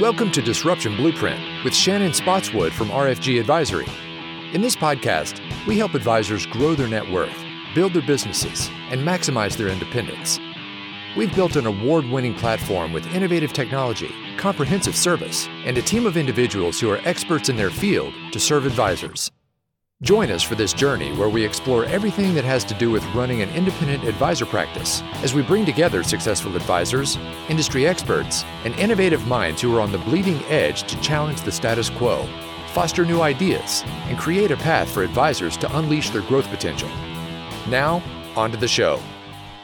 Welcome to Disruption Blueprint with Shannon Spotswood from RFG Advisory. In this podcast, we help advisors grow their net worth, build their businesses, and maximize their independence. We've built an award winning platform with innovative technology, comprehensive service, and a team of individuals who are experts in their field to serve advisors. Join us for this journey where we explore everything that has to do with running an independent advisor practice as we bring together successful advisors, industry experts, and innovative minds who are on the bleeding edge to challenge the status quo, foster new ideas, and create a path for advisors to unleash their growth potential. Now, on to the show.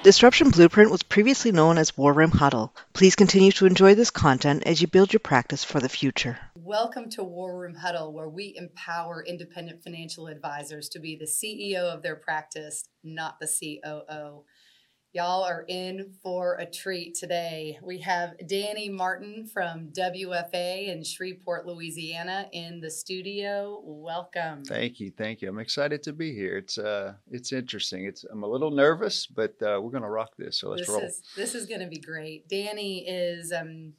Disruption Blueprint was previously known as War Room Huddle. Please continue to enjoy this content as you build your practice for the future. Welcome to War Room Huddle, where we empower independent financial advisors to be the CEO of their practice, not the COO. Y'all are in for a treat today. We have Dany Martin from WFA in Shreveport, Louisiana, in the studio. Welcome. Thank you, thank you. I'm excited to be here. It's uh, it's interesting. It's I'm a little nervous, but uh, we're gonna rock this. So let's this roll. Is, this is gonna be great. Dany is. Um,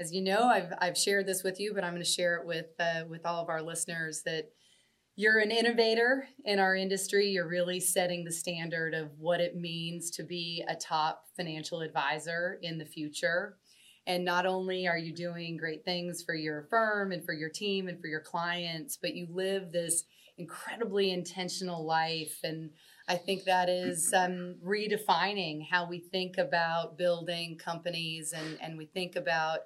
as you know, I've, I've shared this with you, but I'm going to share it with uh, with all of our listeners that you're an innovator in our industry. You're really setting the standard of what it means to be a top financial advisor in the future. And not only are you doing great things for your firm and for your team and for your clients, but you live this incredibly intentional life. And I think that is um, redefining how we think about building companies and, and we think about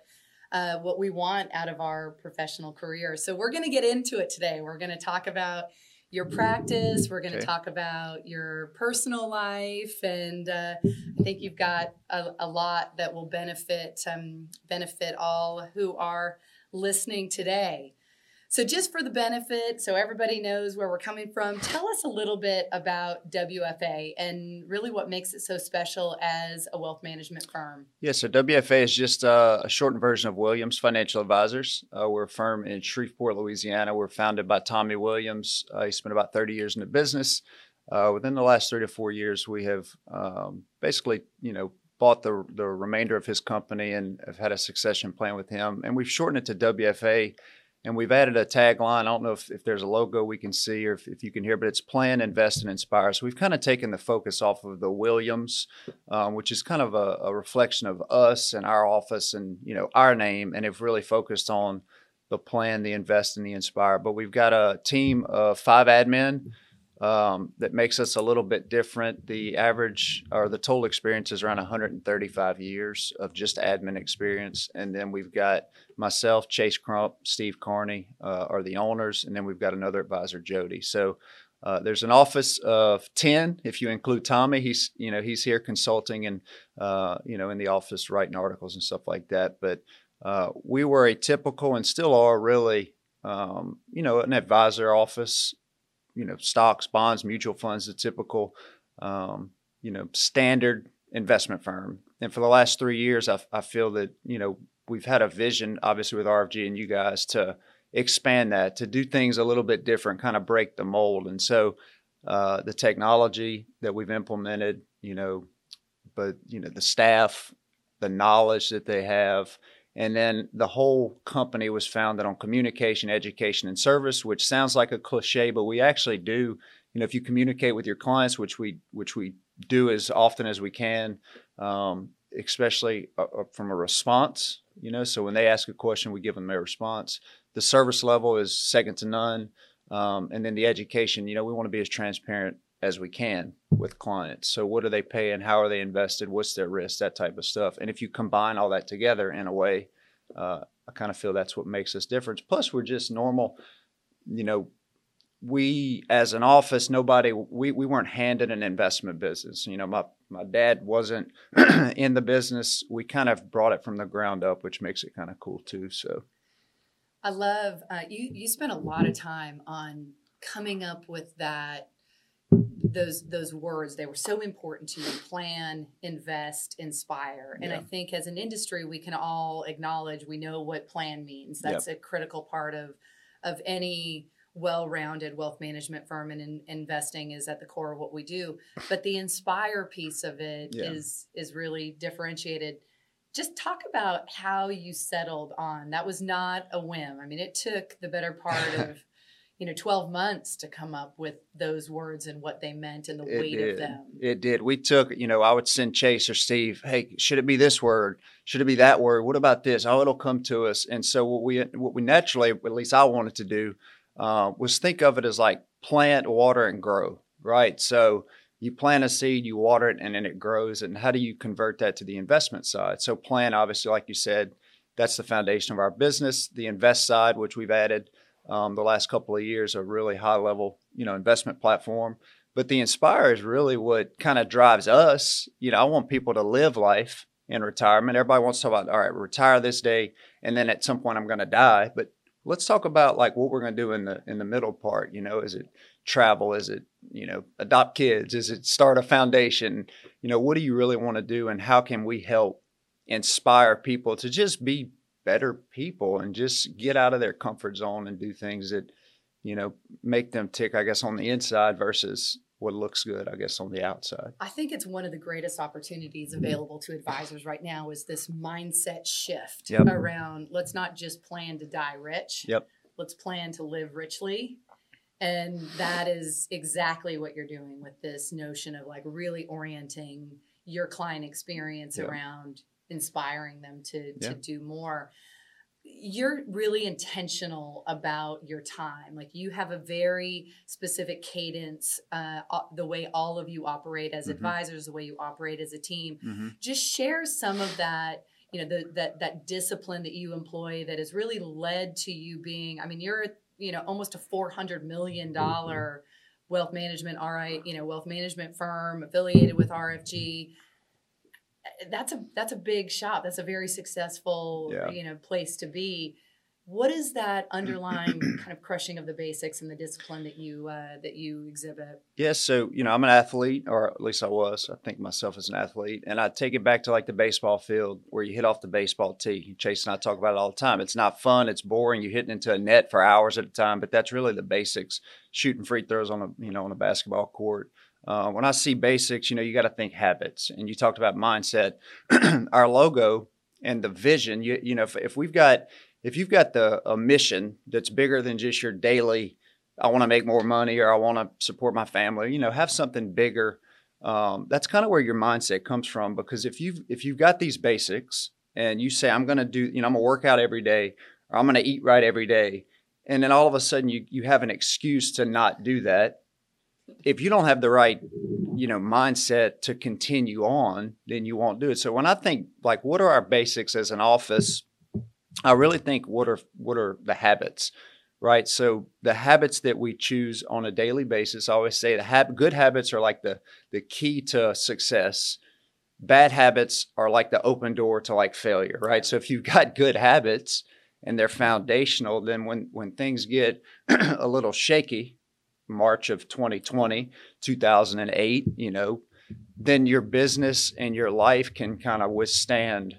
uh, what we want out of our professional career. So we're going to get into it today. We're going to talk about your practice. We're going to okay. talk about your personal life, and uh, I think you've got a, a, lot that will benefit um, benefit all who are listening today. So, just for the benefit, so everybody knows where we're coming from, tell us a little bit about WFA and really what makes it so special as a wealth management firm. Yeah, so WFA is just uh, a shortened version of Williams Financial Advisors. Uh, we're a firm in Shreveport, Louisiana. We're founded by Tommy Williams. Uh, he spent about 30 years in the business. Uh, within the last three to four years, we have um, basically, you know, bought the the remainder of his company and have had a succession plan with him. And we've shortened it to WFA and we've added a tagline. I don't know if, if there's a logo we can see or if, if you can hear, but it's plan, invest, and inspire. So we've kind of taken the focus off of the Williams, um, which is kind of a, a, reflection of us and our office and you know our name, and have really focused on the plan, the invest, and the inspire. But we've got a team of five admin um, that makes us a little bit different. The average or the total experience is around 135 years of just admin experience. And then we've got myself, Chase Crump, Steve Carney uh, are the owners. And then we've got another advisor, Jody. So uh, there's an office of 10 if you include Tommy. He's, you know, he's here consulting and, uh, you know, in the office writing articles and stuff like that. But uh, we were a typical and still are really, um, you know, an advisor office you know stocks, bonds, mutual funds, the typical um, you know standard investment firm. And for the last three years, I, I feel that you know we've had a vision, obviously with RFG and you guys, to expand that, to do things a little bit different, kind of break the mold. And so uh, the technology that we've implemented, you know, but you know the staff, the knowledge that they have, and then the whole company was founded on communication, education, and service, which sounds like a cliche, but we actually do. You know, if you communicate with your clients, which we which we do as often as we can, um, especially uh, uh, from a response. You know, so when they ask a question, we give them a response. The service level is second to none, um, and then the education. You know, we want to be as transparent as we can with clients. So what are they paying? How are they invested? What's their risk? That type of stuff. And if you combine all that together in a way, uh, I kind of feel that's what makes us different. Plus, we're just normal. You know, we as an office, nobody we we weren't handed an investment business. You know, my my dad wasn't in the business. We kind of brought it from the ground up, which makes it kind of cool too. So. I love uh, you. You spent a lot of time on coming up with that those those words they were so important to you plan invest inspire and yeah. i think as an industry we can all acknowledge we know what plan means that's yep. a critical part of of any well-rounded wealth management firm and in, investing is at the core of what we do but the inspire piece of it yeah. is is really differentiated just talk about how you settled on that was not a whim i mean it took the better part of you know 12 months to come up with those words and what they meant and the It weight did. of them It did. We took, you know, I would send Chase or Steve, hey, should it be this word? Should it be that word? What about this? Oh, it'll come to us. And so what we what we naturally, at least I wanted to do, uh, was think of it as like plant, water, and grow. Right. So you plant a seed, you water it, and then it grows. And how do you convert that to the investment side? So plant, obviously, like you said, that's the foundation of our business. The invest side, which we've added um, the last couple of years, a really high level, you know, investment platform. But the inspire is really what kind of drives us. You know, I want people to live life in retirement. Everybody wants to talk about, all right, retire this day, and then at some point I'm going to die. But let's talk about like what we're going to do in the in the middle part. You know, is it travel? Is it you know adopt kids? Is it start a foundation? You know, what do you really want to do, and how can we help inspire people to just be better people and just get out of their comfort zone and do things that you know make them tick i guess on the inside versus what looks good i guess on the outside I think it's one of the greatest opportunities mm-hmm. available to advisors right now is this mindset shift Yep. Mm-hmm. around let's not just plan to die rich. Yep. Let's plan to live richly. And that is exactly what you're doing with this notion of like really orienting your client experience Yeah. around inspiring them to to do more. You're really intentional about your time. Like you have a very specific cadence, uh, the way all of you operate as Mhm. advisors, the way you operate as a team. mm-hmm. Just share some of that, you know, the, that that discipline that you employ that has really led to you being. I mean, you're you know almost a four hundred million dollar wealth management, RI, you know, wealth management firm affiliated with RFG. That's a that's a big shop. That's a very successful, Yeah. you know, place to be. What is that underlying kind of crushing of the basics and the discipline that you uh, that you exhibit? Yes, so you know, I'm an athlete, or at least I was. I think myself as an athlete, and I take it back to like the baseball field where you hit off the baseball tee. Chase and I talk about it all the time. It's not fun. It's boring. You're hitting into a net for hours at a time, but that's really the basics. Shooting free throws on a you know on a basketball court. Uh, when I see basics, you know, you got to think habits, and you talked about mindset. Our logo and the vision. You you know, if, if we've got if you've got the a mission that's bigger than just your daily I want to make more money or I want to support my family. You know, have something bigger. Um, that's kind of where your mindset comes from because if you've if you've got these basics and you say I'm going to do, you know, I'm going to work out every day or I'm going to eat right every day, and then all of a sudden you you have an excuse to not do that. If you don't have the right, you know, mindset to continue on, then you won't do it. So when I think like, what are our basics as an office? I really think what are what are the habits right? So the habits that we choose on a daily basis, I always say the hab- good habits are like the the key to success. Bad habits are like the open door to like failure, right? So if you've got good habits and they're foundational, then when when things get a little shaky, March of 2020, 2008, you know, then your business and your life can kind of withstand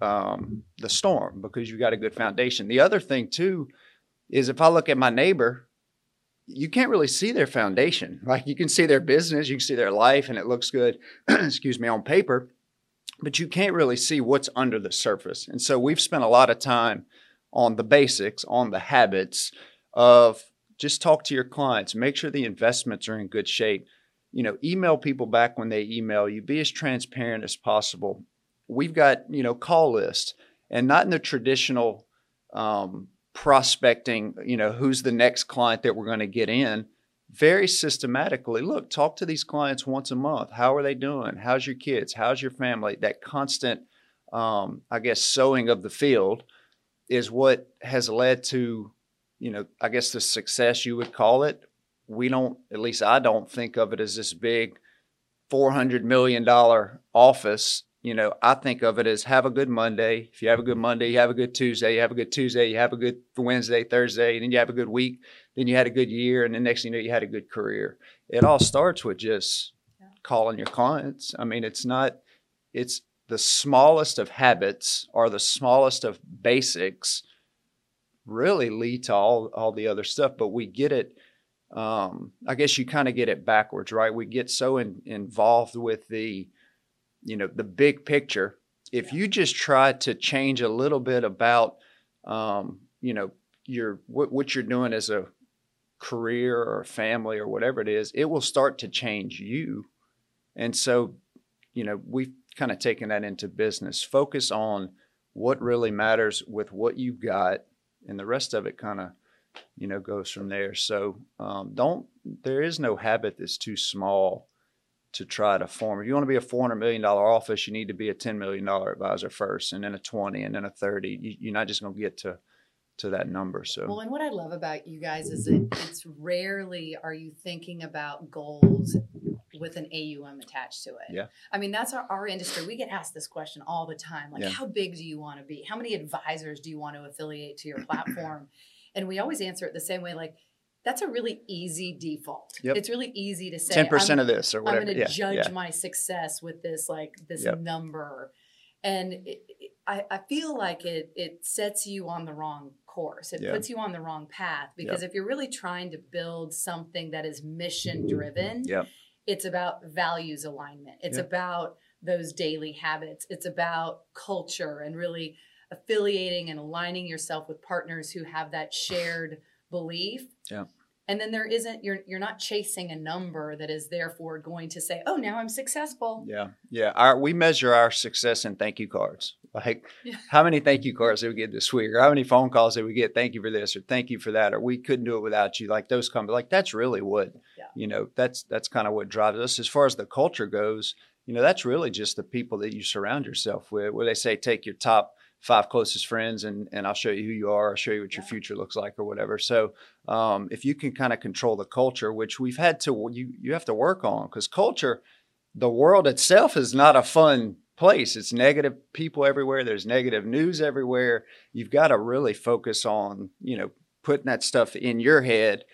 um, the storm because you've got a good foundation. The other thing too is if I look at my neighbor, you can't really see their foundation. Like you can see their business, you can see their life, and it looks good, excuse me, on paper, but you can't really see what's under the surface. And so we've spent a lot of time on the basics, on the habits of just talk to your clients, make sure the investments are in good shape. You know, email people back when they email you, be as transparent as possible. We've got, you know, call lists and not in the traditional um, prospecting, you know, who's the next client that we're going to get in. Very systematically, look, talk to these clients once a month. How are they doing? How's your kids? How's your family? That constant, um, I guess, sowing of the field is what has led to, you know, I guess the success you would call it. We don't, at least I don't think of it as this big $400 million office you know, I think of it as have a good Monday. If you have a good Monday, you have a good Tuesday. You have a good Tuesday, you have a good Wednesday, Thursday, and then you have a good week. Then you had a good year, and the next thing you know, you had a good career. It all starts with just Yeah. calling your clients. I mean, it's not. It's the smallest of habits or the smallest of basics really lead to all all the other stuff. But we get it. Um, I guess you kind of get it backwards, right? We get so in, involved with the you know the big picture if Yeah. you just try to change a little bit about, um, you know, your what, what you're doing as a career or family or whatever it is, it will start to change you. And so, you know, we've kind of taken that into business. Focus on what really matters with what you've got, and the rest of it kind of, you know, goes from there. So um, don't. There is no habit that's too small to try to form. If you want to be a four hundred million dollar office, you need to be a ten million dollar advisor first, and then a twenty, and then a thirty. You, you're not just going to get to to that number. So Well, and what I love about you guys is that it's rarely are you thinking about goals with an AUM attached to it. Yeah. I mean, that's our, our industry. We get asked this question all the time. Like, Yeah. how big do you want to be? How many advisors do you want to affiliate to your platform? and we always answer it the same way, like, that's a really easy default. Yep. It's really easy to say ten percent I'm- of this or whatever. I'm going to yeah, judge yeah. my success with this like this Yep. number, and it, it- I, I feel like it it sets you on the wrong course. It Yeah. puts you on the wrong path because if you're really trying to build something that is mission driven, Yep. It's about values alignment. It's Yep. about those daily habits. It's about culture and really affiliating and aligning yourself with partners who have that shared belief. Yeah. And then there isn't you're you're not chasing a number that is therefore going to say, "Oh, now I'm successful." Yeah, yeah. Our we measure our success in thank you cards. Like, Yeah. how many thank you cards did we get this week, or how many phone calls did we get? Thank you for this, or thank you for that, or we couldn't do it without you. Like those come. Like that's really what. You know. That's that's kind of what drives us. As far as the culture goes, you know, that's really just the people that you surround yourself with. Where they say take your top five closest friends and and I'll show you who you are. I'll show you what your future looks like, or whatever. So um, if you can kind of control the culture, which we've had to, you you have to work on because culture the world itself is not a fun place. It's negative people everywhere. There's negative news everywhere. You've got to really focus on, you know, putting that stuff in your head,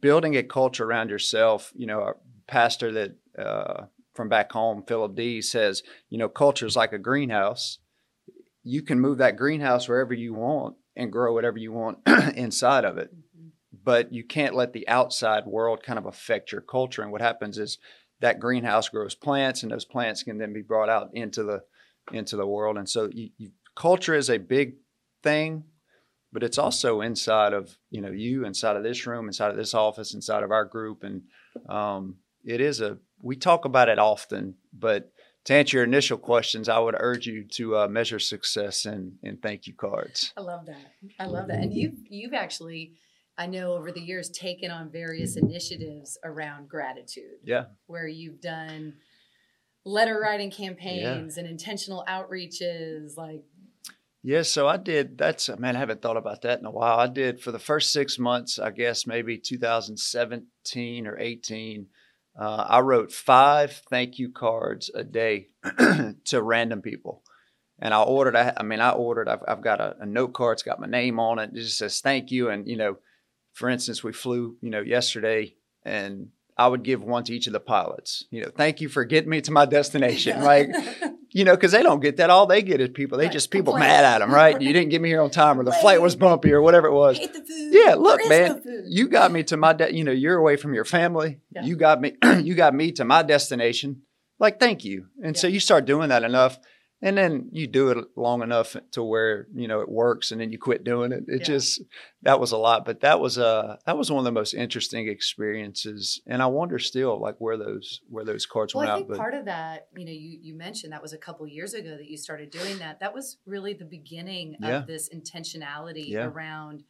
building a culture around yourself. You know, a pastor that uh, from back home, Philip D, says, you know, culture is like a greenhouse. You can move that greenhouse wherever you want and grow whatever you want inside of it Mhm. but you can't let the outside world kind of affect your culture. And what happens is that greenhouse grows plants, and those plants can then be brought out into the into the world. And so, you, you, culture is a big thing, but it's also inside of you know you, inside of this room, inside of this office, inside of our group, and um, it is a. We talk about it often, but to answer your initial questions, I would urge you to uh, measure success in in thank you cards. I love that. I love that. And you've you've actually, I know over the years taken on various initiatives around gratitude. Yeah. Where you've done letter writing campaigns and intentional outreaches, like Yeah, so I did. That's man, I haven't thought about that in a while. I did for the first six months, I guess maybe 2017 or 18. Uh, I wrote five thank you cards a day to random people, and I ordered. I, I mean, I ordered. I've, I've got a, a note card. It's got my name on it. It just says thank you. And you know, for instance, we flew. You know, yesterday, and I would give one to each of the pilots. You know, thank you for getting me to my destination. Like you know, because they don't get that. All they get is people. They Right, just people complain. mad at them, right? You didn't get me here on time, or the flight was bumpy, or whatever it was. hate the food. Yeah, look, man, you got me to my. De- you know, you're away from your family. Yeah. You got me. you got me to my destination. Like, thank you. And so you start doing that enough, and then you do it long enough to where you know it works, and then you quit doing it. It Yeah. just that was a lot, but that was uh that was one of the most interesting experiences, and I wonder still like where those where those cards Well, went I out. think But part of that, you know, you, you mentioned that was a couple years ago that you started doing that. That was really the beginning Yeah. of this intentionality Yeah. around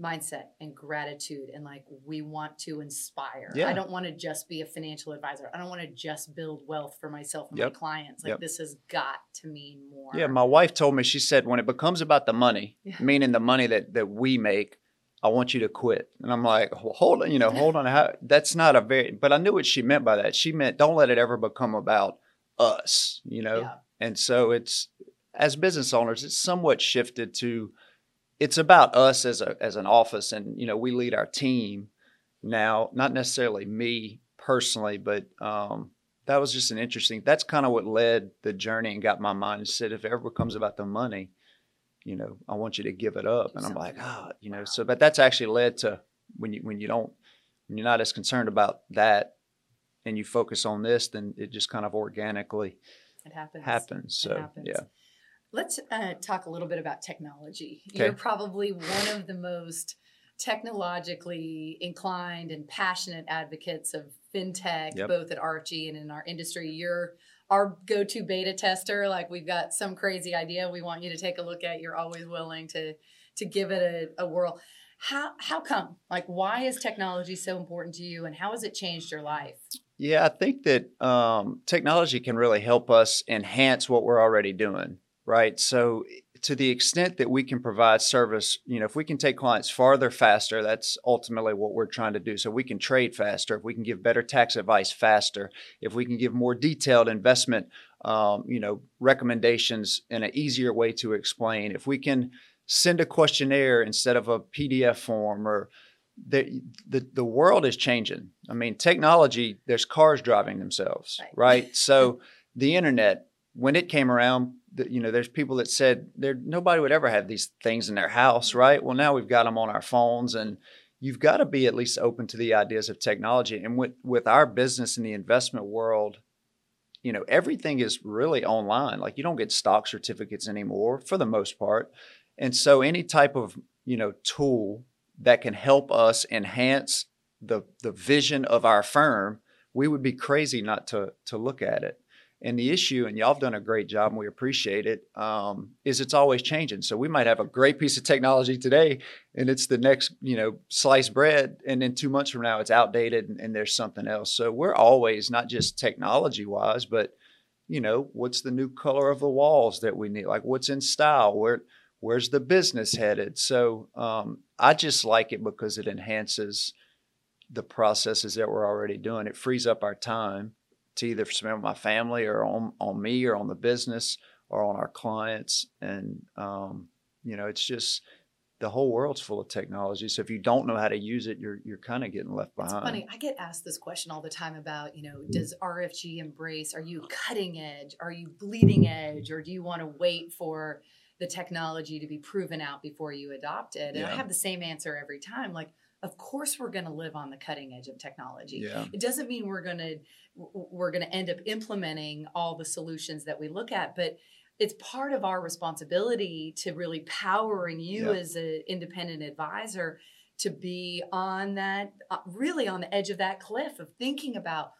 mindset and gratitude and like we want to inspire. Yeah. I don't want to just be a financial advisor. I don't want to just build wealth for myself and Yep. my clients. Like Yep. this has got to mean more. Yeah, my wife told me, she said, when it becomes about the money, Yeah. meaning the money that, that we make, I want you to quit. And I'm like, hold on, you know, hold on. How, that's not a very, but I knew what she meant by that. She meant don't let it ever become about us, you know? Yeah. And so it's, as business owners, it's somewhat shifted to, it's about us as a, as an office. And, you know, we lead our team now, not necessarily me personally, but, um, that was just an interesting that's kind of what led the journey and got my mind and said if it ever becomes about the money you know i want you to give it up and i'm like ah you know so but that's actually led to when you when you don't when you're not as concerned about that and you focus on this then it just kind of organically it happens. happens. So happens. yeah, Let's uh, talk a little bit about technology. Okay. You're probably one of the most technologically inclined and passionate advocates of fintech, Yep. both at Archie and in our industry. You're our go-to beta tester. Like we've got some crazy idea we want you to take a look at. You're always willing to to give it a, a whirl. How how come? Like why is technology so important to you, and how has it changed your life? yeah. I think that um, technology can really help us enhance what we're already doing. Right. So to the extent that we can provide service, you know, if we can take clients farther faster, that's ultimately what we're trying to do. So we can trade faster, if we can give better tax advice faster, if we can give more detailed investment, um, you know, recommendations in an easier way to explain, if we can send a questionnaire instead of a PDF form or the, the the world is changing. I mean, technology. There's cars driving themselves, Right. right? So the internet, when it came around, the, you know, there's people that said there nobody would ever have these things in their house, mm-hmm. right? Well, now we've got them on our phones, and you've got to be at least open to the ideas of technology. And with with our business in the investment world, you know, everything is really online. Like you don't get stock certificates anymore for the most part. And so any type of, you know, tool that can help us enhance the the vision of our firm, we would be crazy not to to look at it. And the issue, and y'all have done a great job, and we appreciate it, um, is it's always changing. So we might have a great piece of technology today, and it's the next, you know, sliced bread, and then two months from now it's outdated, and, and there's something else. So we're always not just technology wise, but you know, what's the new color of the walls that we need? Like what's in style? Where where's the business headed? So um, I just like it because it enhances the processes that we're already doing. It frees up our time to either with my family or on, on me or on the business or on our clients. And, um, you know, it's just the whole world's full of technology. So if you don't know how to use it, you're, you're kind of getting left It's behind. funny. I get asked this question all the time about, you know, does RFG embrace? Are you cutting edge? Are you bleeding edge? Or do you want to wait for the technology to be proven out before you adopt it? And I have the same answer every time. Like, of course, we're going to live on the cutting edge of technology. Yeah. It doesn't mean we're going to we're going to end up implementing all the solutions that we look at, but it's part of our responsibility to really powering you Yeah. as an independent advisor to be on that uh, really on the edge of that cliff of thinking about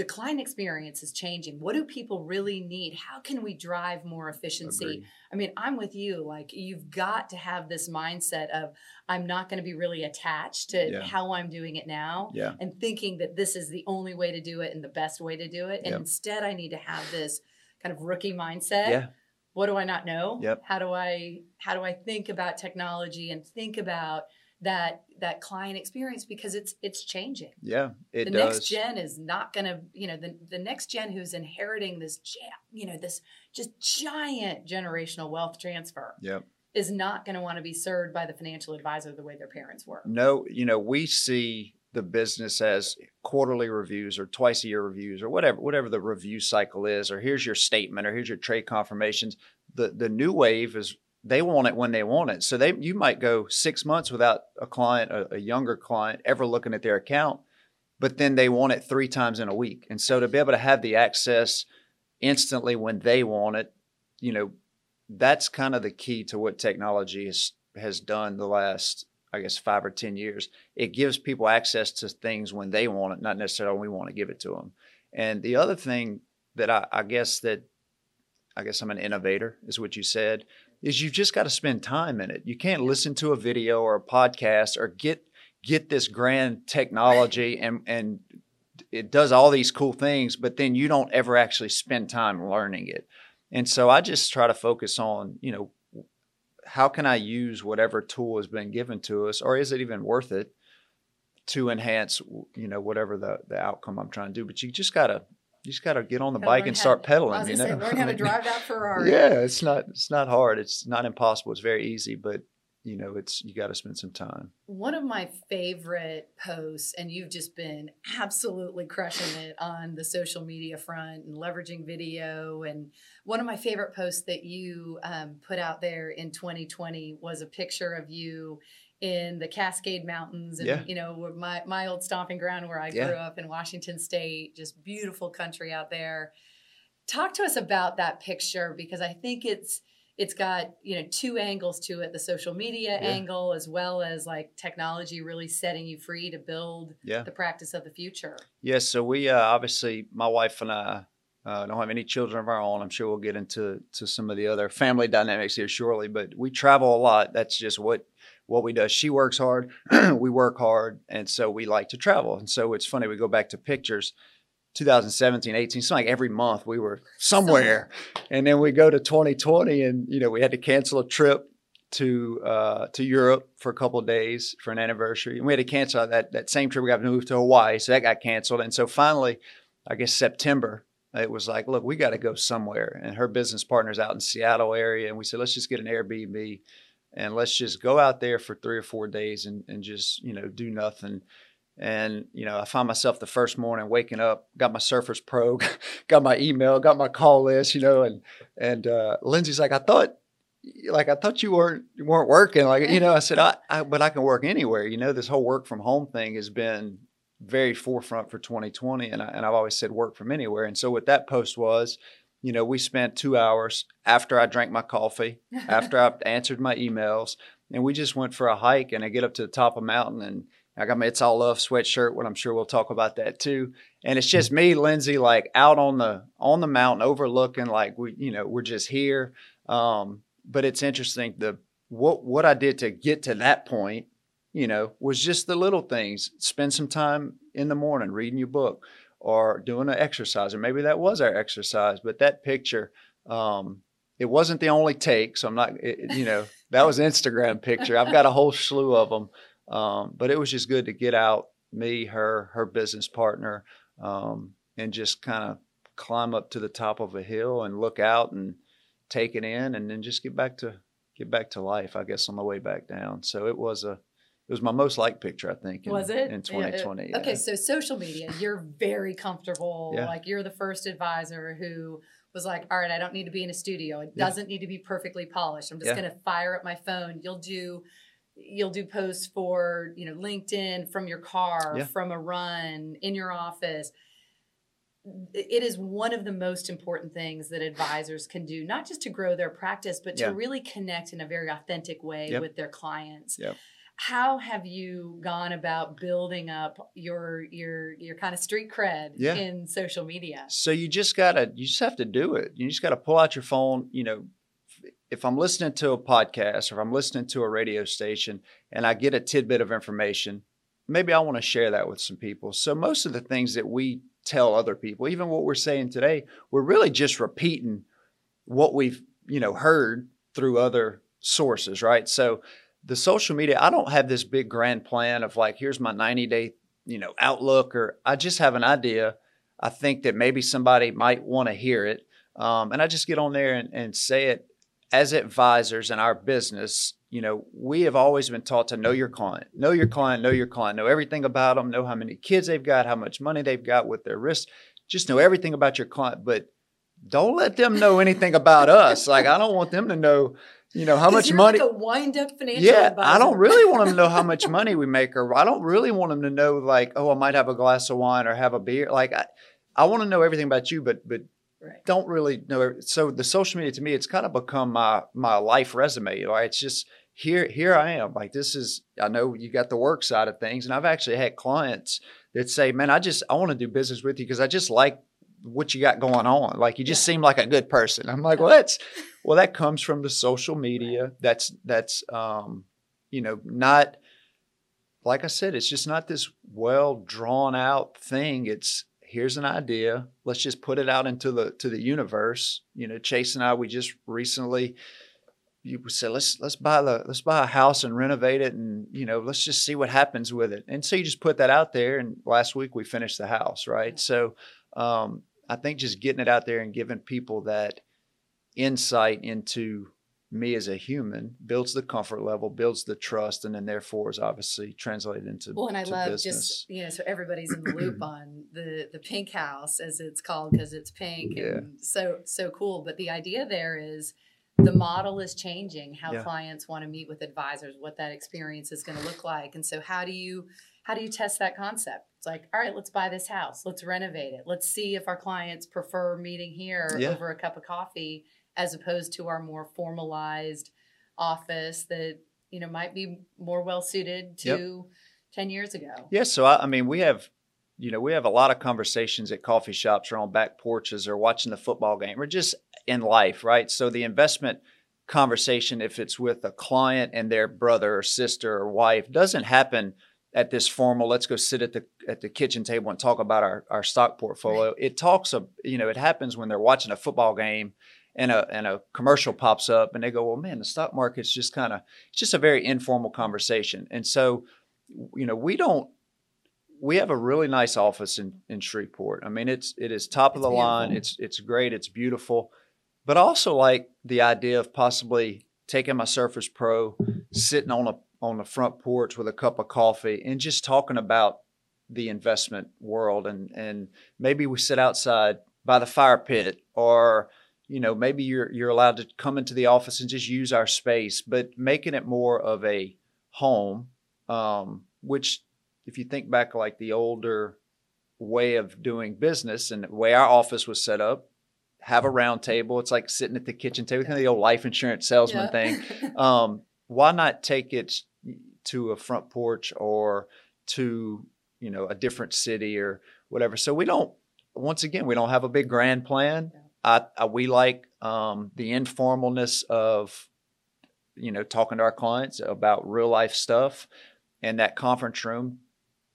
the client experience is changing what do people really need how can we drive more efficiency Agreed. i mean i'm with you like you've got to have this mindset of i'm not going to be really attached to Yeah. how i'm doing it now Yeah. and thinking that this is the only way to do it and the best way to do it and Yep. instead i need to have this kind of rookie mindset Yeah. what do i not know Yep. how do i how do i think about technology and think about that that client experience because it's it's changing Yeah. It the does. next gen is not going to you know the, the next gen who's inheriting this you know this just giant generational wealth transfer Yep. is not going to want to be served by the financial advisor the way their parents were No, you know, we see the business as quarterly reviews or twice a year reviews or whatever whatever the review cycle is or here's your statement or here's your trade confirmations. The the new wave is they want it when they want it. So they you might go 6 months without a client a, a younger client ever looking at their account, but then they want it 3 times in a week. And so to be able to have the access instantly when they want it, you know, that's kind of the key to what technology has has done the last I guess five or ten years. It gives people access to things when they want it, not necessarily when we want to give it to them. And the other thing that I, I guess that I guess I'm an innovator is what you said is you've just got to spend time in it. You can't listen to a video or a podcast or get get this grand technology and and it does all these cool things, but then you don't ever actually spend time learning it. And so I just try to focus on, you know, how can I use whatever tool has been given to us, or is it even worth it to enhance, you know, whatever the, the outcome I'm trying to do? But you just gotta you just gotta get on the Gotta bike and start pedaling. You know, say, learn how to drive that Ferrari. yeah, it's not it's not hard. It's not impossible. It's very easy, but you know, it's you got to spend some time. One of my favorite posts, and you've just been absolutely crushing it on the social media front and leveraging video. And one of my favorite posts that you um, put out there in 2020 was a picture of you in the Cascade Mountains, and Yeah. you know, where my my old stomping ground where I Yeah. grew up in Washington State. Just beautiful country out there. talk to us about that picture because I think it's it's got you know two angles to it the social media yeah. angle as well as like technology really setting you free to build the practice of the future yes so we uh, obviously my wife and i uh, don't have any children of our own i'm sure we'll get into to some of the other family dynamics here shortly but we travel a lot that's just what what we do she works hard we work hard and so we like to travel and so it's funny we go back to pictures 2017, 18, so like every month we were somewhere. and then we go to 2020 and, you know, we had to cancel a trip to uh, to Europe for a couple of days for an anniversary. And we had to cancel that that same trip. We got to move to Hawaii. So that got canceled. And so finally, I guess September, it was like, look, we got to go somewhere. And her business partner's out in Seattle area. And we said, let's just get an Airbnb and let's just go out there for three or four days and, and just, you know, do nothing. And, you know, I found myself the first morning waking up, got my Surface Pro, got my email, got my call list, you know, and, and, uh, Lindsay's like, I thought, like, I thought you weren't, you weren't working. Like, you know, I said, I, I, but I can work anywhere. You know, this whole work from home thing has been very forefront for 2020. And, I, and I've always said work from anywhere. And so what that post was, you know, we spent two hours after I drank my coffee, after I answered my emails, and we just went for a hike and I get up to the top of a mountain and, I got my It's All Love sweatshirt, what I'm sure we'll talk about that too. And it's just me, Lindsay, like out on the on the mountain overlooking, like we, you know, we're just here. Um, but it's interesting the what what I did to get to that point, you know, was just the little things. Spend some time in the morning reading your book or doing an exercise, or maybe that was our exercise, but that picture, um, it wasn't the only take. So I'm not, it, you know, that was Instagram picture. I've got a whole slew of them. Um, but it was just good to get out, me, her, her business partner, um, and just kind of climb up to the top of a hill and look out and take it in, and then just get back to get back to life. I guess on the way back down. So it was a it was my most liked picture, I think. In, was it in 2020? Yeah. Okay, so social media, you're very comfortable. Yeah. Like you're the first advisor who was like, all right, I don't need to be in a studio. It doesn't need to be perfectly polished. I'm just going to fire up my phone. You'll do you'll do posts for you know linkedin from your car yeah. from a run in your office it is one of the most important things that advisors can do not just to grow their practice but to yeah. really connect in a very authentic way yep. with their clients yep. How have you gone about building up your your your kind of street cred yeah. in social media so you just gotta you just have to do it you just gotta pull out your phone you know if I'm listening to a podcast or if I'm listening to a radio station and I get a tidbit of information, maybe I want to share that with some people. So most of the things that we tell other people, even what we're saying today, we're really just repeating what we've, you know, heard through other sources, right? So the social media, I don't have this big grand plan of like, here's my 90 day, you know, outlook, or I just have an idea. I think that maybe somebody might want to hear it. Um, and I just get on there and, and say it as advisors in our business, you know, we have always been taught to know your client, know your client, know your client, know everything about them, know how many kids they've got, how much money they've got with their risk, just know everything about your client, but don't let them know anything about us. Like I don't want them to know, you know, how much money. Like a wind up financial. Yeah, advisor. I don't really want them to know how much money we make, or I don't really want them to know like, oh, I might have a glass of wine or have a beer. Like I, I want to know everything about you, but but Right. Don't really know. So the social media to me, it's kind of become my my life resume. Right? It's just here here I am. Like this is. I know you got the work side of things, and I've actually had clients that say, "Man, I just I want to do business with you because I just like what you got going on. Like you just yeah. seem like a good person." I'm like, "Well, that's well that comes from the social media. Right. That's that's um, you know not." Like I said, it's just not this well drawn out thing. It's here's an idea. Let's just put it out into the to the universe. You know, Chase and I, we just recently you said let's let's buy the let's buy a house and renovate it and you know let's just see what happens with it and so you just put that out there and last week we finished the house right so um, i think just getting it out there and giving people that insight into me as a human builds the comfort level, builds the trust, and then therefore is obviously translated into well. And I love business. just you know so everybody's in the loop on the the pink house as it's called because it's pink yeah. and so so cool. But the idea there is the model is changing how Yeah. clients want to meet with advisors what that experience is going to look like and so how do you how do you test that concept it's like all right let's buy this house let's renovate it let's see if our clients prefer meeting here Yeah. over a cup of coffee as opposed to our more formalized office that you know might be more well suited to 10 years ago Yes, so I, I mean, we have, you know, we have a lot of conversations at coffee shops or on back porches or watching the football game or just in life, right? So the investment conversation, if it's with a client and their brother or sister or wife, doesn't happen at this formal. Let's go sit at the at the kitchen table and talk about our our stock portfolio. It talks, of, you know, it happens when they're watching a football game. And a, and a commercial pops up and they go, well, man, the stock market's just kind of, it's just a very informal conversation. And so, you know, we don't we have a really nice office in, in Shreveport. I mean, it's it is top of It's the line. It's it's great. It's beautiful, but I also like the idea of possibly taking my Surface Pro, sitting on a on the front porch with a cup of coffee, and just talking about the investment world. And and maybe we sit outside by the fire pit, or you know, maybe you're you're allowed to come into the office and just use our space, but making it more of a home, um, which if you think back like the older way of doing business and the way our office was set up, have a round table. It's like sitting at the kitchen table, kind of the old life insurance salesman Yeah. thing. Um, why not take it to a front porch or to you know a different city or whatever? So we don't. Once again, we don't have a big grand plan. I, I we like um, the informalness of you know talking to our clients about real life stuff and that conference room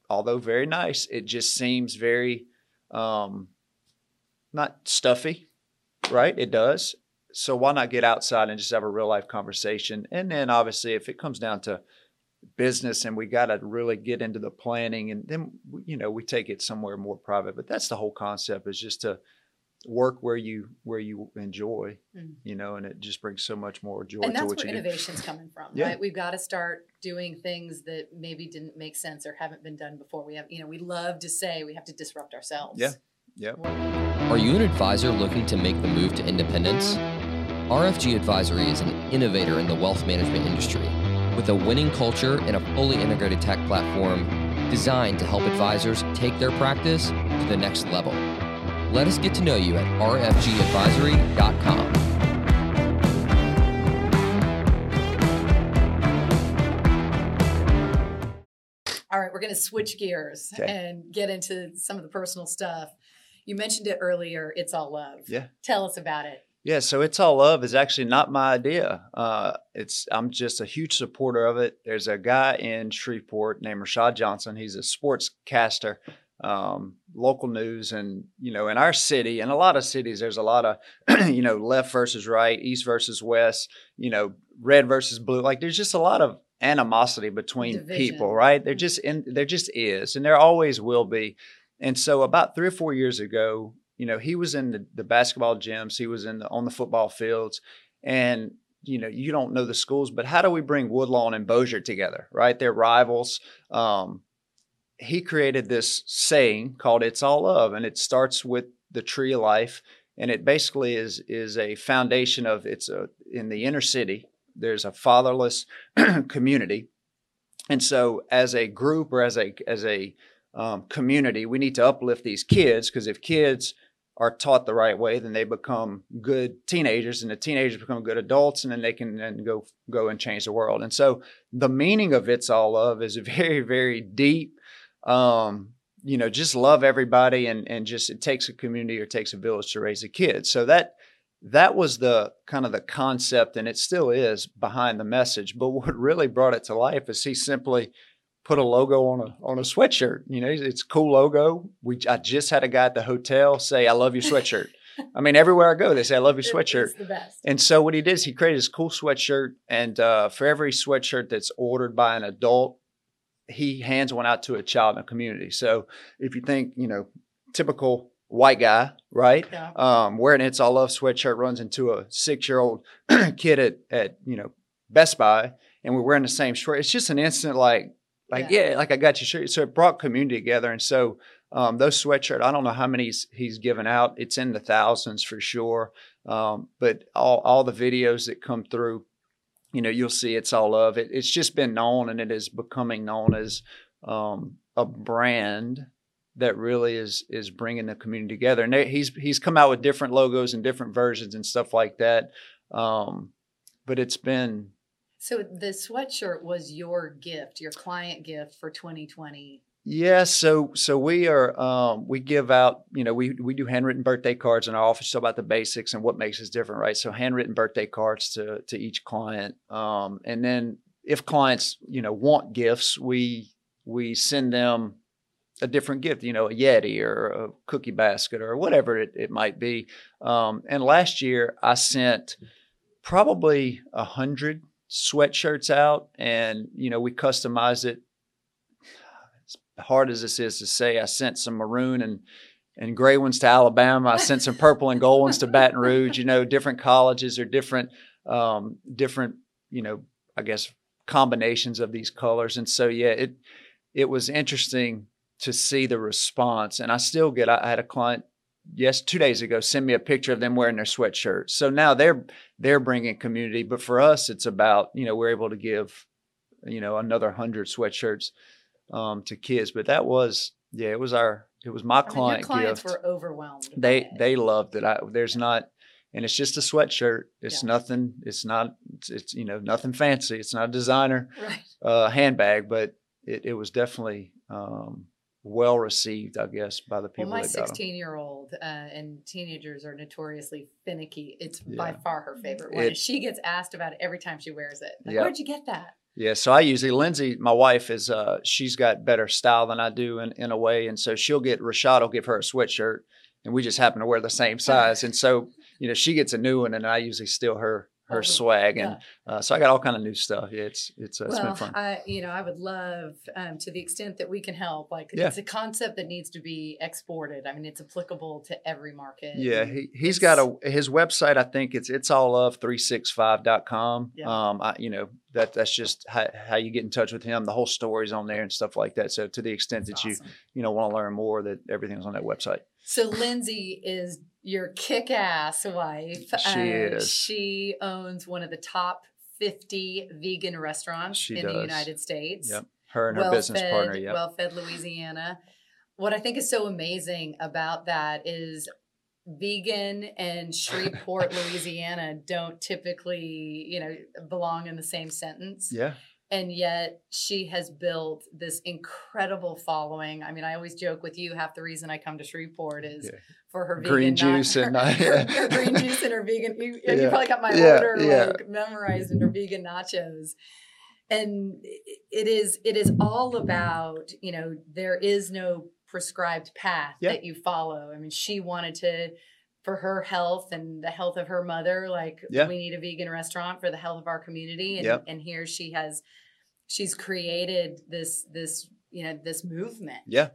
although very nice it just seems very um not stuffy right it does so why not get outside and just have a real life conversation and then obviously if it comes down to business and we got to really get into the planning and then you know we take it somewhere more private but that's the whole concept is just to work where you where you enjoy Mm. you know and it just brings so much more joy and to that's what where you do innovation's coming from Yeah. right we've got to start doing things that maybe didn't make sense or haven't been done before we have you know we love to say we have to disrupt ourselves Yeah. Yeah. Are you an advisor looking to make the move to independence? RFG Advisory is an innovator in the wealth management industry with a winning culture and a fully integrated tech platform designed to help advisors take their practice to the next level. Let us get to know you at rfgadvisory.com. all right we're going to switch gears Okay. and get into some of the personal stuff you mentioned it earlier it's all love Yeah. tell us about it Yeah, so it's all love is actually not my idea. Uh, it's I'm just a huge supporter of it. There's a guy in Shreveport named Rashad Johnson. He's a sportscaster, um, local news, and you know, in our city, and a lot of cities, there's a lot of you know left versus right, east versus west, you know, red versus blue. Like there's just a lot of animosity between Division. people, right? There just in there just is, and there always will be. And so about three or four years ago, you know, he was in the, the basketball gyms, he was in the on the football fields, and you know, you don't know the schools, but how do we bring Woodlawn and Bossier together, right? They're rivals. Um, he created this saying called "It's all love," and it starts with the tree of life, and it basically is is a foundation of it's a in the inner city. There's a fatherless community, and so as a group or as a as a um, community, we need to uplift these kids because if kids are taught the right way, then they become good teenagers, and the teenagers become good adults, and then they can then go go and change the world. And so the meaning of it's all love is very very deep. Um, you know, just love everybody, and and just it takes a community or it takes a village to raise a kid. So that that was the kind of the concept, and it still is behind the message. But what really brought it to life is he simply put a logo on a on a sweatshirt. You know, it's a cool logo. We I just had a guy at the hotel say, "I love your sweatshirt." I mean, everywhere I go, they say, "I love your sweatshirt." it's the best And so what he did is he created this cool sweatshirt, and uh, for every sweatshirt that's ordered by an adult, he hands one out to a child in the community. So if you think, you know, typical white guy, right? Yeah. Um, wearing it's all love sweatshirt runs into a six year old kid at at you know Best Buy, and we're wearing the same shirt. It's just an instant like like Yeah. yeah, like I got your shirt. So it brought community together, and so Um, those sweatshirt, I don't know how many he's, he's given out. It's in the thousands for sure. Um, but all, all the videos that come through, you know, you'll see it's all of it. It's just been known and it is becoming known as um, a brand that really is is bringing the community together. And he's he's come out with different logos and different versions and stuff like that. Um, but it's been so the sweatshirt was your gift, your client gift for 2020. Yeah, so so we are um, we give out you know we we do handwritten birthday cards in our office so about the basics and what makes us different, right? So handwritten birthday cards to to each client, um, and then if clients you know want gifts, we we send them a different gift, you know, a Yeti or a cookie basket or whatever it, it might be. Um, and last year I sent probably a hundred sweatshirts out, and you know we customized it hard as this is to say, I sent some maroon and and gray ones to Alabama. I sent some purple and gold ones to Baton Rouge. You know, different colleges or different um, different you know I guess combinations of these colors. And so yeah, it it was interesting to see the response. And I still get I had a client yes two days ago send me a picture of them wearing their sweatshirts. So now they're they're bringing community, but for us it's about you know we're able to give you know another hundred sweatshirts um, to kids. But that was yeah, it was our it was my I client mean, your clients gift. were overwhelmed. They they loved it. I, there's not, and it's just a sweatshirt. It's Yeah. nothing. It's not. It's, it's you know nothing fancy. It's not a designer right. uh, handbag, but it, it was definitely um, well received, I guess, by the people. Well, my that got them. 16 year old uh, and teenagers are notoriously finicky. It's by far her favorite one. It- and she gets asked about it every time she wears it. Like, Yeah. Where'd you get that? Yeah, so I usually Lindsay, my wife, is uh she's got better style than I do in, in a way, and so she'll get Rashad will give her a sweatshirt, and we just happen to wear the same size, and so you know she gets a new one, and I usually steal her her Oh, swag, and uh, so I got all kind of new stuff. Yeah, it's it's uh, it's been fun. I, you know, I would love um, to the extent that we can help. Like, Yeah. it's a concept that needs to be exported. I mean, it's applicable to every market. Yeah, he, has got a his website. I think it's it's all of 365.com. Yeah. Um, I, you know that that's just how, how you get in touch with him. The whole story's on there and stuff like that. So to the extent that It's you you know want to learn more, that everything's on that website. So Lindsay is your kick-ass wife. She is. She owns one of the top 50 vegan restaurants She in the. United States. Yep, her and her business Well-fed- partner. Yep. Well-fed Louisiana. What I think is so amazing about that is vegan and Shreveport, Louisiana don't typically, you know, belong in the same sentence yeah, and yet she has built this incredible following. I mean, I always joke with you. Half the reason I come to Shreveport is Yeah. for her Green vegan juice and, her, her green juice and her vegan. You, and you probably got my Yeah, order yeah. like memorized and her vegan nachos. And it- is it is all about you know there is no prescribed path Yeah. that you follow. I mean, she wanted to for her health and the health of her mother like Yeah. we need a vegan restaurant for the health of our community and Yep. and here she has she's created this this you know this movement yeah,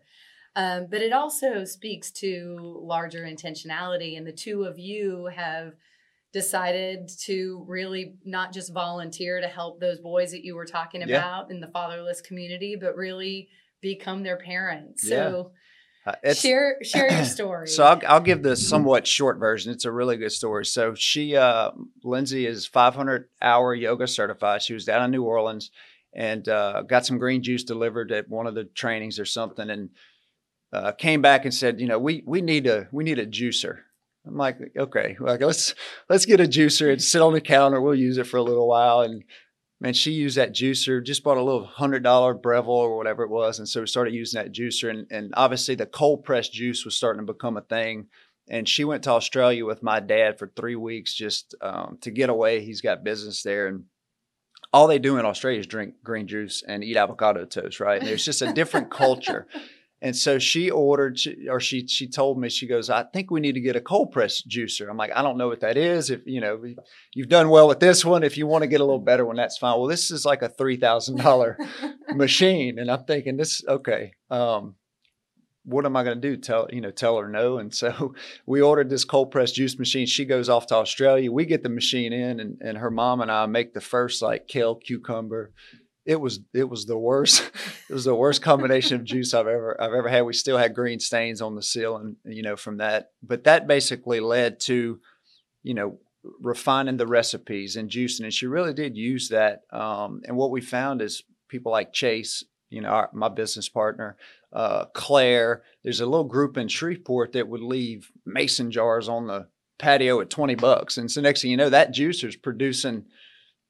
um, but it also speaks to larger intentionality and the two of you have decided to really not just volunteer to help those boys that you were talking Yeah. about in the fatherless community but really become their parents Yeah. so Uh, share share your story So I'll, I'll give the somewhat short version. It's a really good story. So she, uh, Lindsay, is 500 hour yoga certified. She was down in New Orleans and uh, got some green juice delivered at one of the trainings or something, and uh, came back and said, you know, we we need a we need a juicer. I'm like, okay, like let's let's get a juicer and sit on the counter. We'll use it for a little while. And man, she used that juicer. Just bought a little hundred dollar Breville or whatever it was, and so we started using that juicer. And and obviously the cold pressed juice was starting to become a thing. And she went to Australia with my dad for three weeks just um, to get away. He's got business there, and all they do in Australia is drink green juice and eat avocado toast, right? And there's just a different culture. And so she ordered, she- or she she told me, she goes, I think we need to get a cold press juicer. I'm like, I don't know what that is. If you know, you've done well with this one. If you want to get a little better one, that's fine. Well, this is like a three thousand dollar machine, and I'm thinking this okay. Um, what am I going to do? Tell you know, tell her no. And so we ordered this cold press juice machine. She goes off to Australia. We get the machine in, and, and her mom and I make the first like kale cucumber it was it was the worst it was the worst combination of juice I've ever I've ever had. We still had green stains on the ceiling, you know, from that. But that basically led to, you know, refining the recipes and juicing. And she really did use that. Um, and what we found is people like Chase, you know, our, my business partner, uh, Claire. There's a little group in Shreveport that would leave mason jars on the patio at 20 bucks. And so next thing you know, that juicer's producing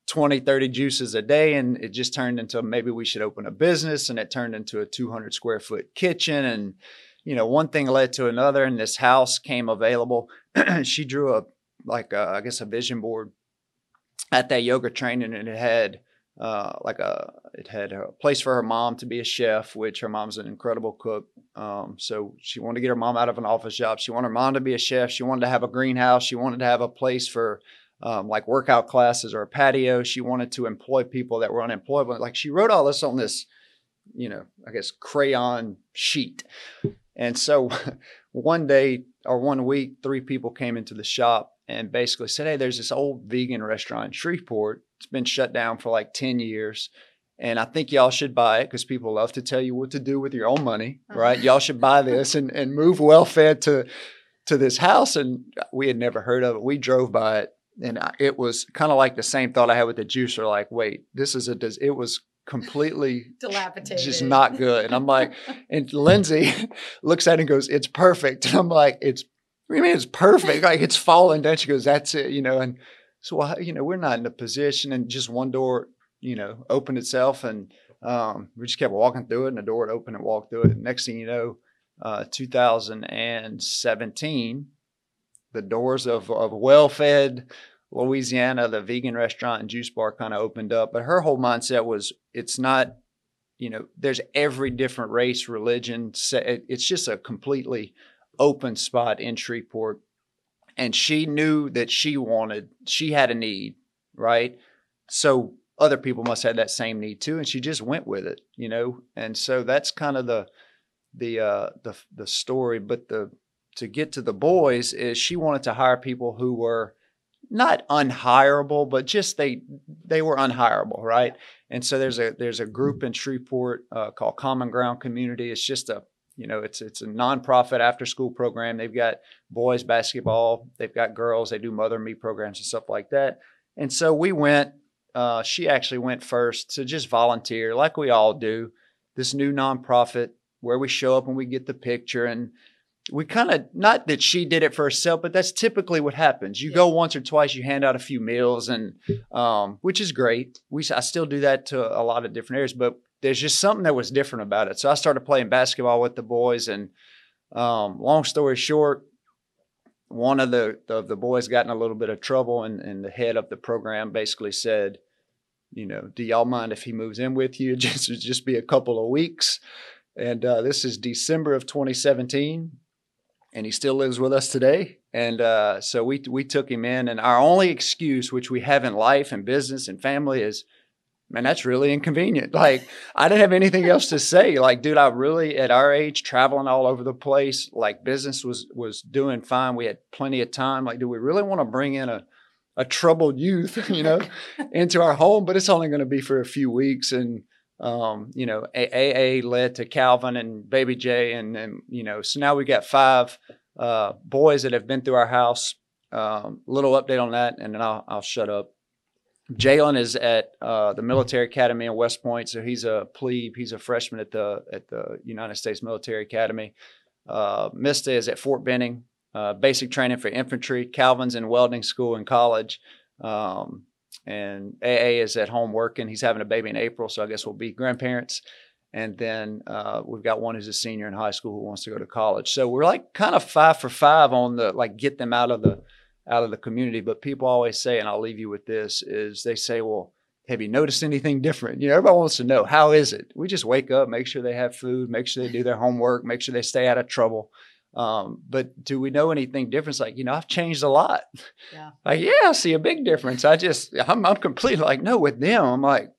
20, 30 juices a day. And it just turned into maybe we should open a business. And it turned into a 200 square foot kitchen. And, you know, one thing led to another. And this house came available. she drew a, like, a, I guess, a vision board at that yoga training. And it had, uh, like a it had a place for her mom to be a chef, which her mom's an incredible cook. Um, so she wanted to get her mom out of an office job. She wanted her mom to be a chef. She wanted to have a greenhouse. She wanted to have a place for um, like workout classes or a patio. She wanted to employ people that were unemployed. Like she wrote all this on this, you know, I guess crayon sheet. And so one day or one week, three people came into the shop and basically said, Hey, there's this old vegan restaurant in Shreveport. It's been shut down for like 10 years. And I think y'all should buy it because people love to tell you what to do with your own money, uh-huh. right? Y'all should buy this and, and move well fed to to this house. And we had never heard of it. We drove by it and it was kind of like the same thought I had with the juicer. Like, wait, this is a, it was completely dilapidated, just not good. And I'm like, and Lindsay looks at it and goes, it's perfect. And I'm like, it's what do you mean it's perfect? Like it's falling down. She goes, that's it, you know. And so, you know, we're not in a position, and just one door, you know, opened itself, and um, we just kept walking through it, and the door would open and walk through it. And next thing you know, uh, 2017, the doors of of well-fed Louisiana, the vegan restaurant and juice bar, kind of opened up. But her whole mindset was, it's not you know, there's every different race, religion. It's just a completely open spot in Shreveport. And she knew that she wanted, she had a need, right? So other people must have that same need too. And she just went with it, you know? And so that's kind of the, the, uh, the, the story. But the, to get to the boys is she wanted to hire people who were not unhireable, but just they, they were unhireable, right? And so there's a, there's a group in Shreveport uh, called Common Ground Community. It's just a you know, it's it's a nonprofit after school program. They've got boys basketball, they've got girls. They do mother and me programs and stuff like that. And so we went. Uh, she actually went first to just volunteer, like we all do. This new nonprofit where we show up and we get the picture and we kind of not that she did it for herself, but that's typically what happens. You yeah. go once or twice, you hand out a few meals, and um, which is great. We I still do that to a lot of different areas, but there's just something that was different about it. So I started playing basketball with the boys, and um, long story short, one of the of the boys got in a little bit of trouble, and, and the head of the program basically said, you know, do y'all mind if he moves in with you? Just just be a couple of weeks. And uh, this is December of 2017, and he still lives with us today. And uh, so we we took him in, and our only excuse, which we have in life and business and family, is man, that's really inconvenient. Like, I didn't have anything else to say. Like, dude, I really, at our age, traveling all over the place, like business was was doing fine. We had plenty of time. Like, do we really want to bring in a a troubled youth, you know, into our home? But it's only going to be for a few weeks. And um, you know, AA led to Calvin and Baby J, and and you know, so now we got five uh, boys that have been through our house. Um, little update on that, and then I'll I'll shut up. Jalen is at uh, the military academy in West Point, so he's a plebe. He's a freshman at the at the United States Military Academy. Uh, Mista is at Fort Benning, uh, basic training for infantry. Calvin's in welding school in college, um, and AA is at home working. He's having a baby in April, so I guess we'll be grandparents. And then uh, we've got one who's a senior in high school who wants to go to college. So we're like kind of five for five on the like get them out of the out of the community. But people always say, and I'll leave you with this, is they say, well, have you noticed anything different? You know, everybody wants to know, how is it? We just wake up, make sure they have food, make sure they do their homework, make sure they stay out of trouble. Um, but do we know anything different? It's like, you know, I've changed a lot. Yeah. Like, yeah, I see a big difference. I just, I'm, I'm completely like, no, with them, I'm like,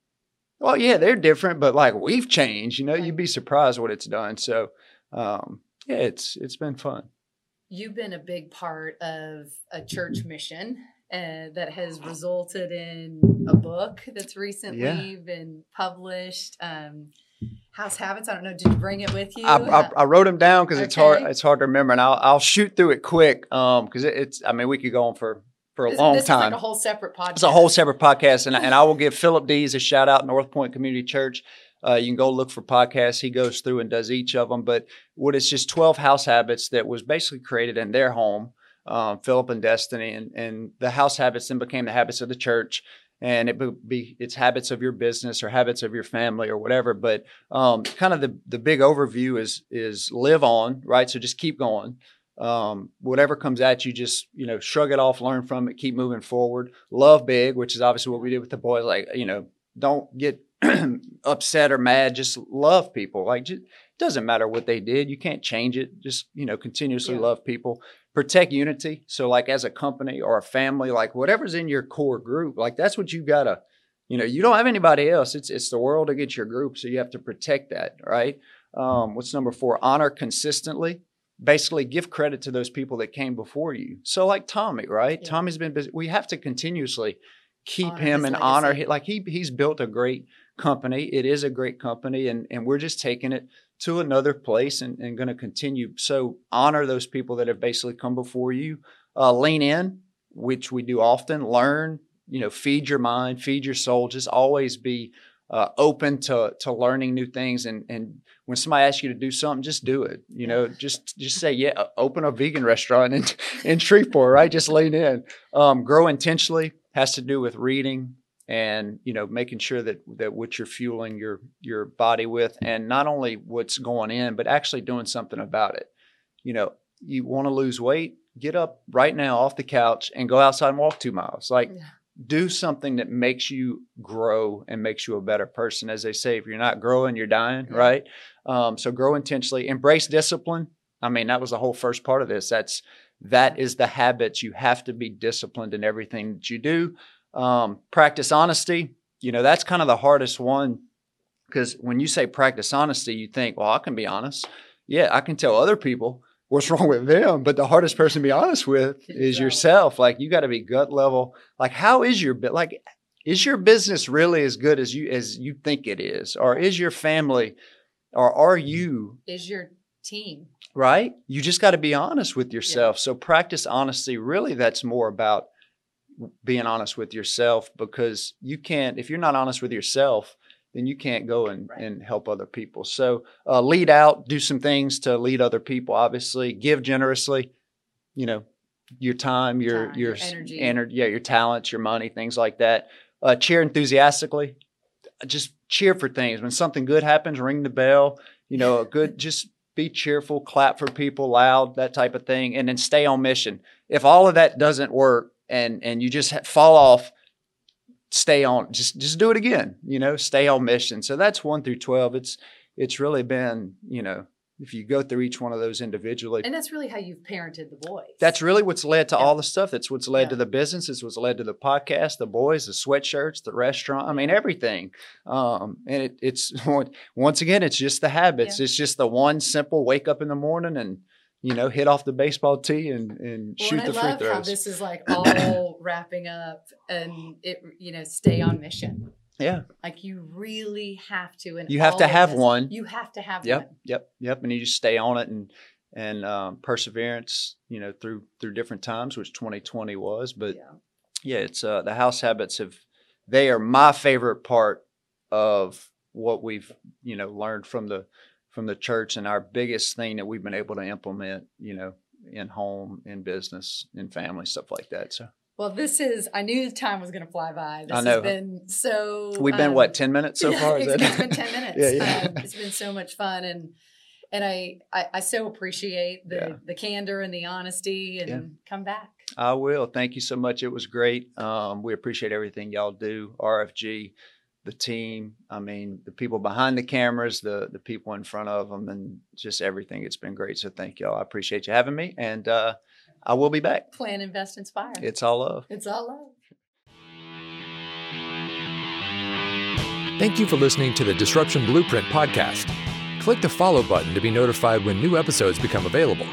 well, yeah, they're different, but like we've changed, you know, right. you'd be surprised what it's done. So, um, yeah, it's, it's been fun you've been a big part of a church mission uh, that has resulted in a book that's recently Yeah. been published. Um, House Habits. I don't know. Did you bring it with you? I, I, I wrote them down because it's hard. It's hard to remember, and I'll I'll shoot through it quick. Um, because it, it's. I mean, we could go on for for a this, long this time. like a whole separate podcast. It's a whole separate podcast, and, and I will give Philip Dees a shout out, North Point Community Church. Uh, you can go look for podcasts. He goes through and does each of them. But what it's just 12 house habits that was basically created in their home, um, Philip and Destiny. And, and the house habits then became the habits of the church. And it would be it's habits of your business or habits of your family or whatever. But um, kind of the, the big overview is is live on, right? So just keep going um, whatever comes at you, just you know, shrug it off, learn from it, keep moving forward. Love big, which is obviously what we did with the boys. Like you know, don't get upset or mad. Just love people. Like just, doesn't matter what they did. You can't change it. Just you know, continuously Yeah. love people. Protect unity. So like as a company or a family, like whatever's in your core group, like that's what you gotta. You know, you don't have anybody else. It's it's the world against your group, so you have to protect that, right? Um, what's number four? Honor consistently basically give credit to those people that came before you. So like Tommy, right? Yeah. Tommy's been busy. We have to continuously keep Honor him and honor him. Like he he's built a great company. It is a great company and and we're just taking it to another place and, and going to continue. So honor those people that have basically come before you. Uh, lean in, which we do often. Learn, you know, feed your mind, feed your soul. Just always be uh, open to to learning new things and and when somebody asks you to do something, just do it. You know, just just say yeah. Open a vegan restaurant in in Shreveport, right? Just lean in. Um, grow intentionally has to do with reading and you know making sure that that what you're fueling your your body with, and not only what's going in, but actually doing something about it. You know, you want to lose weight, get up right now off the couch and go outside and walk two miles. Like Yeah. do something that makes you grow and makes you a better person. As they say, if you're not growing, you're dying, Yeah. right? Um, so grow intentionally, embrace discipline. I mean, that was the whole first part of this. That's that is the habits. You have to be disciplined in everything that you do. Um, practice honesty. You know, that's kind of the hardest one because when you say practice honesty, you think, well, I can be honest. Yeah, I can tell other people what's wrong with them, but the hardest person to be honest with is Yourself. yourself. Like you got to be gut level. Like, how is your bit? Like, is your business really as good as you as you think it is, or is your family, or are you Is your team? right? You just got to be honest with yourself. So practice honesty. Really, that's more about being honest with yourself because you can't, if you're not honest with yourself, then you can't go and, Right. and help other people. So uh, lead out, do some things to lead other people, obviously, give generously, you know, your time, your, Time, your, energy. ener- yeah, your talents, your money, things like that. Uh, cheer enthusiastically. Just cheer for things. When something good happens, ring the bell. You know, a good, just be cheerful, clap for people loud, that type of thing, and then stay on mission. If all of that doesn't work and and you just fall off, stay on. Just just do it again. You know, stay on mission. So that's one through twelve. It's it's really been you know if you go through each one of those individually. And that's really how you've parented the boys. That's really what's led to Yeah. all the stuff. That's what's led Yeah. to the business. It's what's led to the podcast, the boys, the sweatshirts, the restaurant. I mean, everything. Um, and it, it's once again, it's just the habits. It's just the one simple wake up in the morning and you know hit off the baseball tee and and Well, shoot and the I free love throws. how this is like all wrapping up, and it you know stay on mission. yeah. Like you really have to. and You have to have this, one. You have to have Yep. one. Yep. Yep. And you just stay on it and and um, perseverance. You know through through different times, which 2020 was, but. Yeah. yeah, it's uh, the house habits have they are my favorite part of what we've you know learned from the from the church and our biggest thing that we've been able to implement you know in home in business in family stuff like that so Well, this is. I knew the time was going to fly by. This I know. has been so. we've been um, what 10 minutes so far is it's, it's been ten minutes. yeah yeah Um, it's been so much fun, and and I I, I so appreciate the Yeah. the candor and the honesty, and Yeah. come back. I will. Thank you so much. It was great. Um, we appreciate everything y'all do. RFG, the team. I mean, the people behind the cameras, the the people in front of them, and just everything. It's been great. So thank y'all. I appreciate you having me, and uh, I will be back. Plan, invest, inspire. It's all love. it's all love. Thank you for listening to the Disruption Blueprint podcast. Click the follow button to be notified when new episodes become available.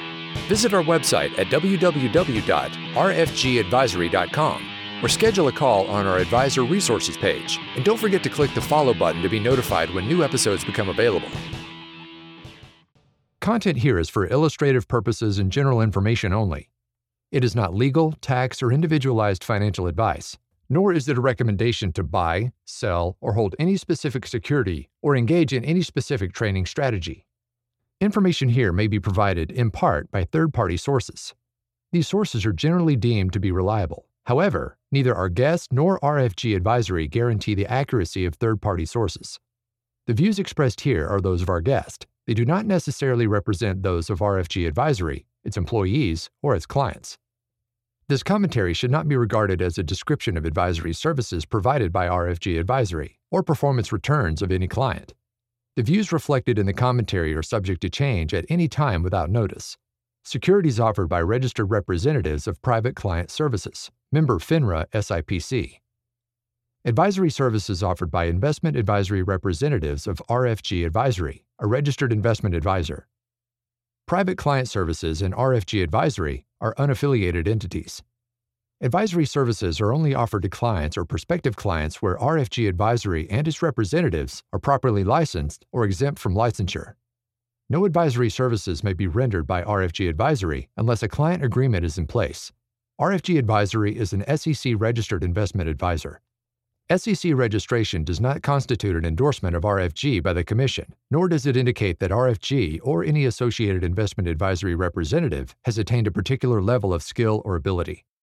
Visit our website at www.rfgadvisory.com or schedule a call on our advisor resources page. And don't forget to click the follow button to be notified when new episodes become available. Content here is for illustrative purposes and general information only. It is not legal, tax, or individualized financial advice, nor is it a recommendation to buy, sell, or hold any specific security or engage in any specific trading strategy. Information here may be provided in part by third party sources. These sources are generally deemed to be reliable. However, neither our guest nor RFG advisory guarantee the accuracy of third party sources. The views expressed here are those of our guest. They do not necessarily represent those of RFG advisory, its employees, or its clients. This commentary should not be regarded as a description of advisory services provided by RFG Advisory or performance returns of any client. The views reflected in the commentary are subject to change at any time without notice. Securities offered by registered representatives of private client services. Member FINRA SIPC. Advisory services offered by investment advisory representatives of RFG Advisory, a registered investment advisor. Private client services and RFG Advisory are unaffiliated entities. Advisory services are only offered to clients or prospective clients where RFG Advisory and its representatives are properly licensed or exempt from licensure. No advisory services may be rendered by RFG Advisory unless a client agreement is in place. RFG Advisory is an SEC registered investment advisor. SEC registration does not constitute an endorsement of RFG by the Commission, nor does it indicate that RFG or any associated investment advisory representative has attained a particular level of skill or ability.